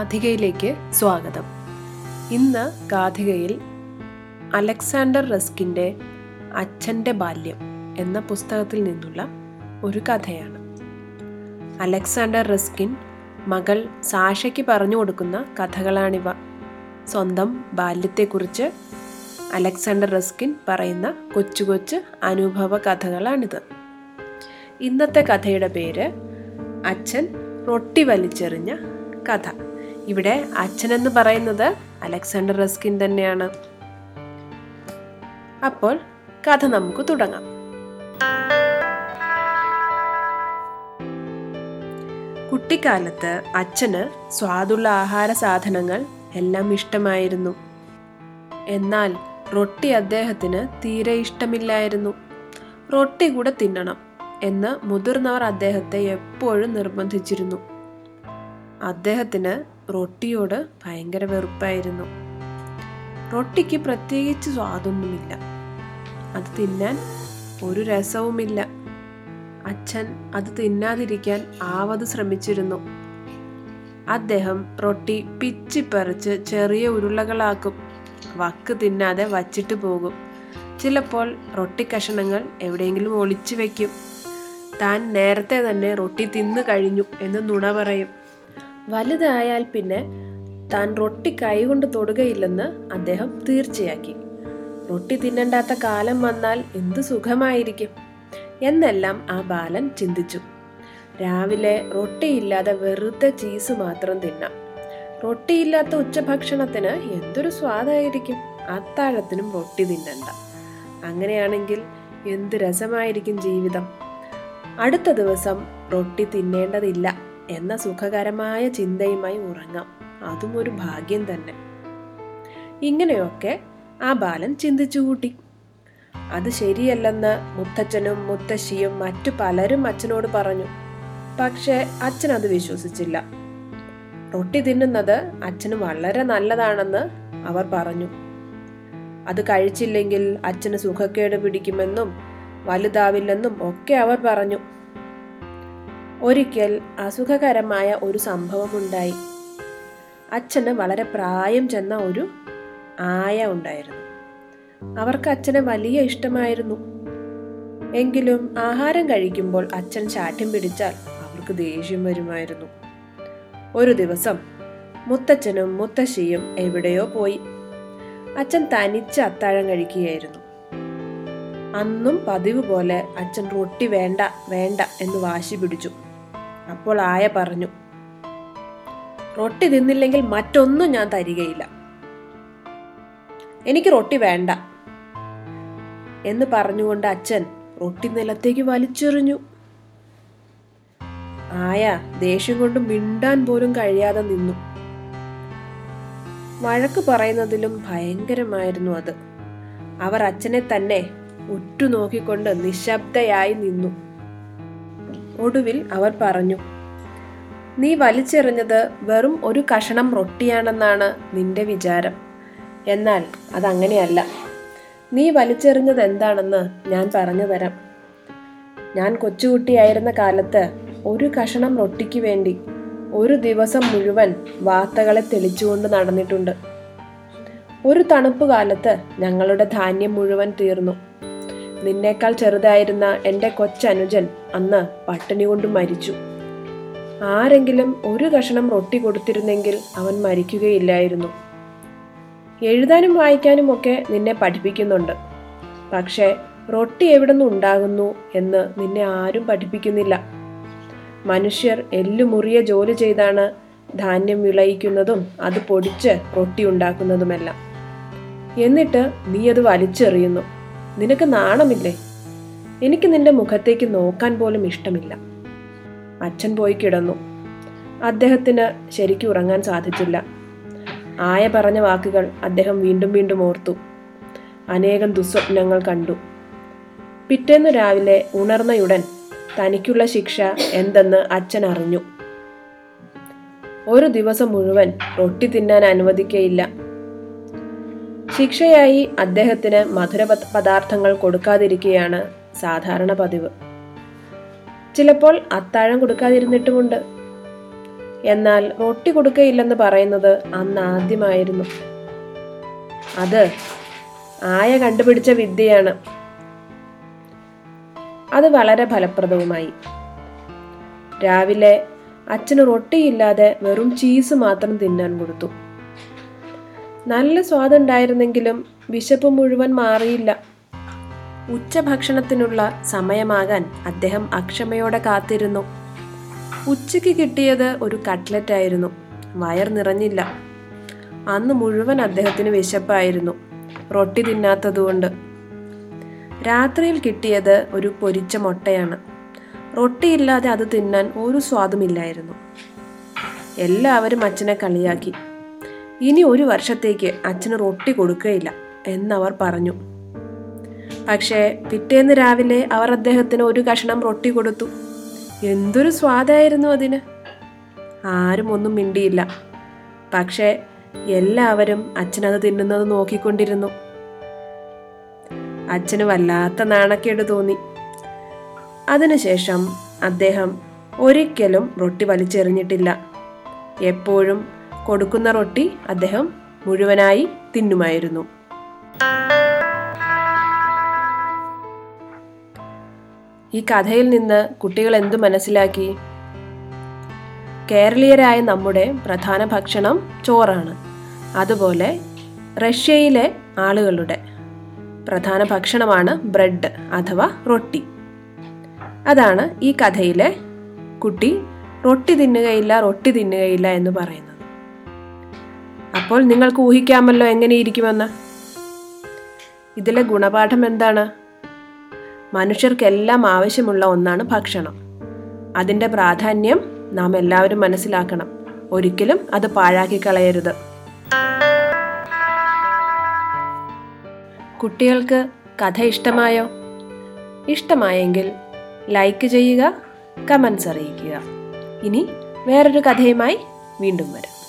ഗാഥികയിലേക്ക് സ്വാഗതം. ഇന്ന് ഗാഥികയിൽ അലക്സാണ്ടർ റസ്കിന്റെ അച്ഛന്റെ ബാല്യം എന്ന പുസ്തകത്തിൽ നിന്നുള്ള ഒരു കഥയാണ്. അലക്സാണ്ടർ റസ്കിൻ മകൾ സാഷയ്ക്ക് പറഞ്ഞു കൊടുക്കുന്ന കഥകളാണിവ. സ്വന്തം ബാല്യത്തെക്കുറിച്ച് അലക്സാണ്ടർ റസ്കിൻ പറയുന്ന കൊച്ചു കൊച്ചു അനുഭവ കഥകളാണിത്. ഇന്നത്തെ കഥയുടെ പേര് അച്ഛൻ റൊട്ടി വലിച്ചെറിഞ്ഞ കഥ. ഇവിടെ അച്ഛൻ എന്ന് പറയുന്നത് അലക്സാണ്ടർ റസ്കിൻ തന്നെയാണ്. അപ്പോൾ കഥ നമുക്ക് തുടങ്ങാം. കുട്ടിക്കാലത്ത് അച്ഛന് സ്വാദുള്ള ആഹാര സാധനങ്ങൾ എല്ലാം ഇഷ്ടമായിരുന്നു. എന്നാൽ റൊട്ടി അദ്ദേഹത്തിന് തീരെ ഇഷ്ടമില്ലായിരുന്നു. റൊട്ടി കൂടെ തിന്നണം എന്ന് മുതിർന്നവർ അദ്ദേഹത്തെ എപ്പോഴും നിർബന്ധിച്ചിരുന്നു. അദ്ദേഹത്തിന് റൊട്ടിയോട് ഭയങ്കര വെറുപ്പായിരുന്നു. റൊട്ടിക്ക് പ്രത്യേകിച്ച് സ്വാദൊന്നുമില്ല. അത് തിന്നാൻ ഒരു രസവുമില്ല. അച്ഛൻ അത് തിന്നാതിരിക്കാൻ ആവത് ശ്രമിച്ചിരുന്നു. അദ്ദേഹം റൊട്ടി പിച്ചിപ്പറിച്ച് ചെറിയ ഉരുളകളാക്കും. വക്ക് തിന്നാതെ വച്ചിട്ട് പോകും. ചിലപ്പോൾ റൊട്ടി കഷണങ്ങൾ എവിടെയെങ്കിലും ഒളിച്ചു വെക്കും. താൻ നേരത്തെ തന്നെ റൊട്ടി തിന്നു കഴിഞ്ഞു എന്ന് നുണ പറയും. വലുതായാൽ പിന്നെ താൻ റൊട്ടി കൈകൊണ്ട് തൊടുകയില്ലെന്ന് അദ്ദേഹം തീർച്ചയാക്കി. റൊട്ടി തിന്നണ്ടാത്ത കാലം വന്നാൽ എന്ത് സുഖമായിരിക്കും? എന്നെല്ലാം ആ ബാലൻ ചിന്തിച്ചു. രാവിലെ റൊട്ടിയില്ലാതെ വെറുതെ ചീസ് മാത്രം തിന്നാം. റൊട്ടിയില്ലാത്ത ഉച്ചഭക്ഷണത്തിന് എന്തൊരു സ്വാദായിരിക്കും? അത്താഴത്തിനും റൊട്ടി തിന്നണ്ട. അങ്ങനെയാണെങ്കിൽ എന്ത് രസമായിരിക്കും ജീവിതം? അടുത്ത ദിവസം റൊട്ടി തിന്നേണ്ടതില്ല. എന്ന സുഖകരമായ ചിന്തയുമായി ഉറങ്ങാം. അതും ഒരു ഭാഗ്യം തന്നെ. ഇങ്ങനെയൊക്കെ ആ ബാലൻ ചിന്തിച്ചു കൂട്ടി. അത് ശരിയല്ലെന്ന് മുത്തച്ഛനും മുത്തശ്ശിയും മറ്റു പലരും അച്ഛനോട് പറഞ്ഞു. പക്ഷേ അച്ഛൻ അത് വിശ്വസിച്ചില്ല. റൊട്ടി തിന്നുന്നത് അച്ഛന് വളരെ നല്ലതാണെന്ന് അവർ പറഞ്ഞു. അത് കഴിച്ചില്ലെങ്കിൽ അച്ഛന് സുഖക്കേട് പിടിക്കുമെന്നും വലുതാവില്ലെന്നും ഒക്കെ അവർ പറഞ്ഞു. ഒരിക്കൽ അസുഖകരമായ ഒരു സംഭവമുണ്ടായി. അച്ഛന് വളരെ പ്രായം ചെന്ന ഒരു ആയ ഉണ്ടായിരുന്നു. അവർക്ക് അച്ഛനെ വലിയ ഇഷ്ടമായിരുന്നു. എങ്കിലും ആഹാരം കഴിക്കുമ്പോൾ അച്ഛൻ ചാട്ടം പിടിച്ചാൽ അവർക്ക് ദേഷ്യം വരുമായിരുന്നു. ഒരു ദിവസം മുത്തച്ഛനും മുത്തശ്ശിയും എവിടെയോ പോയി. അച്ഛൻ തനിച്ച് അത്താഴം കഴിക്കുകയായിരുന്നു. അന്നും പതിവ് പോലെ അച്ഛൻ റൊട്ടി വേണ്ട വേണ്ട എന്ന് വാശി പിടിച്ചു. അപ്പോൾ ആയ പറഞ്ഞു റൊട്ടി തിന്നില്ലെങ്കിൽ മറ്റൊന്നും ഞാൻ തരികയില്ല. എനിക്ക് റൊട്ടി വേണ്ട. എന്ന് പറഞ്ഞുകൊണ്ട് അച്ഛൻ റൊട്ടി നിലത്തേക്ക് വലിച്ചെറിഞ്ഞു. ആയ ദേഷ്യം കൊണ്ട് മിണ്ടാൻ പോലും കഴിയാതെ നിന്നു. വഴക്ക് പറയുന്നതിലും ഭയങ്കരമായിരുന്നു അത്. അവർ അച്ഛനെ തന്നെ ഉറ്റുനോക്കിക്കൊണ്ട് നിശബ്ദയായി നിന്നു. ഒടുവിൽ അവർ പറഞ്ഞു നീ വലിച്ചെറിഞ്ഞത് വെറും ഒരു കഷണം റൊട്ടിയാണെന്നാണ് നിന്റെ വിചാരം. എന്നാൽ അതങ്ങനെയല്ല. നീ വലിച്ചെറിഞ്ഞത് എന്താണെന്ന് ഞാൻ പറഞ്ഞു തരാം. ഞാൻ കൊച്ചുകുട്ടിയായിരുന്ന കാലത്ത് ഒരു കഷണം റൊട്ടിക്ക് വേണ്ടി ഒരു ദിവസം മുഴുവൻ വാർത്തകളെ തെളിച്ചുകൊണ്ട് നടന്നിട്ടുണ്ട്. ഒരു തണുപ്പ് കാലത്ത് ഞങ്ങളുടെ ധാന്യം മുഴുവൻ തീർന്നു. നിന്നേക്കാൾ ചെറുതായിരുന്ന എന്റെ കൊച്ചനുജൻ അന്ന് പട്ടിണി കൊണ്ട് മരിച്ചു. ആരെങ്കിലും ഒരു കഷണം റൊട്ടി കൊടുത്തിരുന്നെങ്കിൽ അവൻ മരിക്കുകയില്ലായിരുന്നു. എഴുതാനും വായിക്കാനും ഒക്കെ നിന്നെ പഠിപ്പിക്കുന്നുണ്ട്. പക്ഷേ റൊട്ടി എവിടെ നിന്ന് ഉണ്ടാകുന്നു എന്ന് നിന്നെ ആരും പഠിപ്പിക്കുന്നില്ല. മനുഷ്യർ എല്ലുമുറിയ ജോലി ചെയ്താണ് ധാന്യം വിളയിക്കുന്നതും അത് പൊടിച്ച് റൊട്ടി ഉണ്ടാക്കുന്നതുമെല്ലാം. എന്നിട്ട് നീ അത് വലിച്ചെറിയുന്നു. നിനക്ക് നാണമില്ലേ? എനിക്ക് നിന്റെ മുഖത്തേക്ക് നോക്കാൻ പോലും ഇഷ്ടമില്ല. അച്ഛൻ പോയി കിടന്നു. അദ്ദേഹത്തിന് ശരിക്കും ഉറങ്ങാൻ സാധിച്ചില്ല. ആയ പറഞ്ഞ വാക്കുകൾ അദ്ദേഹം വീണ്ടും വീണ്ടും ഓർത്തു. അനേകം ദുസ്വപ്നങ്ങൾ കണ്ടു. പിറ്റേന്ന് രാവിലെ ഉണർന്നയുടൻ തനിക്കുള്ള ശിക്ഷ എന്തെന്ന് അച്ഛൻ അറിഞ്ഞു. ഒരു ദിവസം മുഴുവൻ റൊട്ടി തിന്നാൻ അനുവദിക്കയില്ല. ശിക്ഷയായി അദ്ദേഹത്തിന് മധുര പദാർത്ഥങ്ങൾ കൊടുക്കാതിരിക്കുകയാണ് സാധാരണ പതിവ്. ചിലപ്പോൾ അത്താഴം കൊടുക്കാതിരുന്നിട്ടുമുണ്ട്. എന്നാൽ റൊട്ടി കൊടുക്കയില്ലെന്ന് പറയുന്നത് അന്ന് ആദ്യമായിരുന്നു. അത് ആയ കണ്ടുപിടിച്ച വിദ്യയാണ്. അത് വളരെ ഫലപ്രദവുമായി. രാവിലെ അച്ഛന് റൊട്ടിയില്ലാതെ വെറും ചീസ് മാത്രം തിന്നാൻ കൊടുത്തു. നല്ല സ്വാദുണ്ടായിരുന്നെങ്കിലും വിശപ്പ് മുഴുവൻ മാറിയില്ല. ഉച്ചഭക്ഷണത്തിനുള്ള സമയമാകാൻ അദ്ദേഹം അക്ഷമയോടെ കാത്തിരുന്നു. ഉച്ചയ്ക്ക് കിട്ടിയത് ഒരു കട്ട്ലറ്റ് ആയിരുന്നു. വയർ നിറഞ്ഞില്ല. അന്ന് മുഴുവൻ അദ്ദേഹത്തിന് വിശപ്പായിരുന്നു. റൊട്ടി തിന്നാത്തതുകൊണ്ട്. രാത്രിയിൽ കിട്ടിയത് ഒരു പൊരിച്ച മുട്ടയാണ്. റൊട്ടിയില്ലാതെ അത് തിന്നാൻ ഒരു സ്വാദുമില്ലായിരുന്നു. എല്ലാവരും അച്ഛനെ കളിയാക്കി. ഇനി ഒരു വർഷത്തേക്ക് അച്ഛന് റൊട്ടി കൊടുക്കുകയില്ല എന്നവർ പറഞ്ഞു. പക്ഷേ പിറ്റേന്ന് രാവിലെ അവർ അദ്ദേഹത്തിന് ഒരു കഷണം റൊട്ടി കൊടുത്തു. എന്തൊരു സ്വാദായിരുന്നു അതിന്. ആരും ഒന്നും മിണ്ടിയില്ല. പക്ഷേ എല്ലാവരും അച്ഛനത് തിന്നുന്നത് നോക്കിക്കൊണ്ടിരുന്നു. അച്ഛന് വല്ലാത്ത നാണക്കേട് തോന്നി. അതിനുശേഷം അദ്ദേഹം ഒരിക്കലും റൊട്ടി വലിച്ചെറിഞ്ഞിട്ടില്ല. എപ്പോഴും കൊടുക്കുന്ന റൊട്ടി അദ്ദേഹം മുഴുവനായി തിന്നുമായിരുന്നു. ഈ കഥയിൽ നിന്ന് കുട്ടികൾ എന്തു മനസ്സിലാക്കി? കേരളീയരായ നമ്മുടെ പ്രധാന ഭക്ഷണം ചോറാണ്. അതുപോലെ റഷ്യയിലെ ആളുകളുടെ പ്രധാന ഭക്ഷണമാണ് ബ്രെഡ് അഥവാ റൊട്ടി. അതാണ് ഈ കഥയിലെ കുട്ടി റൊട്ടി തിന്നുകയില്ല റൊട്ടി തിന്നുകയില്ല എന്ന് പറയുന്നത്. അപ്പോൾ നിങ്ങൾക്ക് ഊഹിക്കാമല്ലോ എങ്ങനെയിരിക്കുമെന്ന്. ഇതിലെ ഗുണപാഠം എന്താണ്? മനുഷ്യർക്കെല്ലാം ആവശ്യമുള്ള ഒന്നാണ് ഭക്ഷണം. അതിന്റെ പ്രാധാന്യം നാം എല്ലാവരും മനസ്സിലാക്കണം. ഒരിക്കലും അത് പാഴാക്കി കളയരുത്. കുട്ടികൾക്ക് കഥ ഇഷ്ടമായോ? ഇഷ്ടമായെങ്കിൽ ലൈക്ക് ചെയ്യുക കമൻസ് അറിയിക്കുക. ഇനി വേറൊരു കഥയുമായി വീണ്ടും വരാം.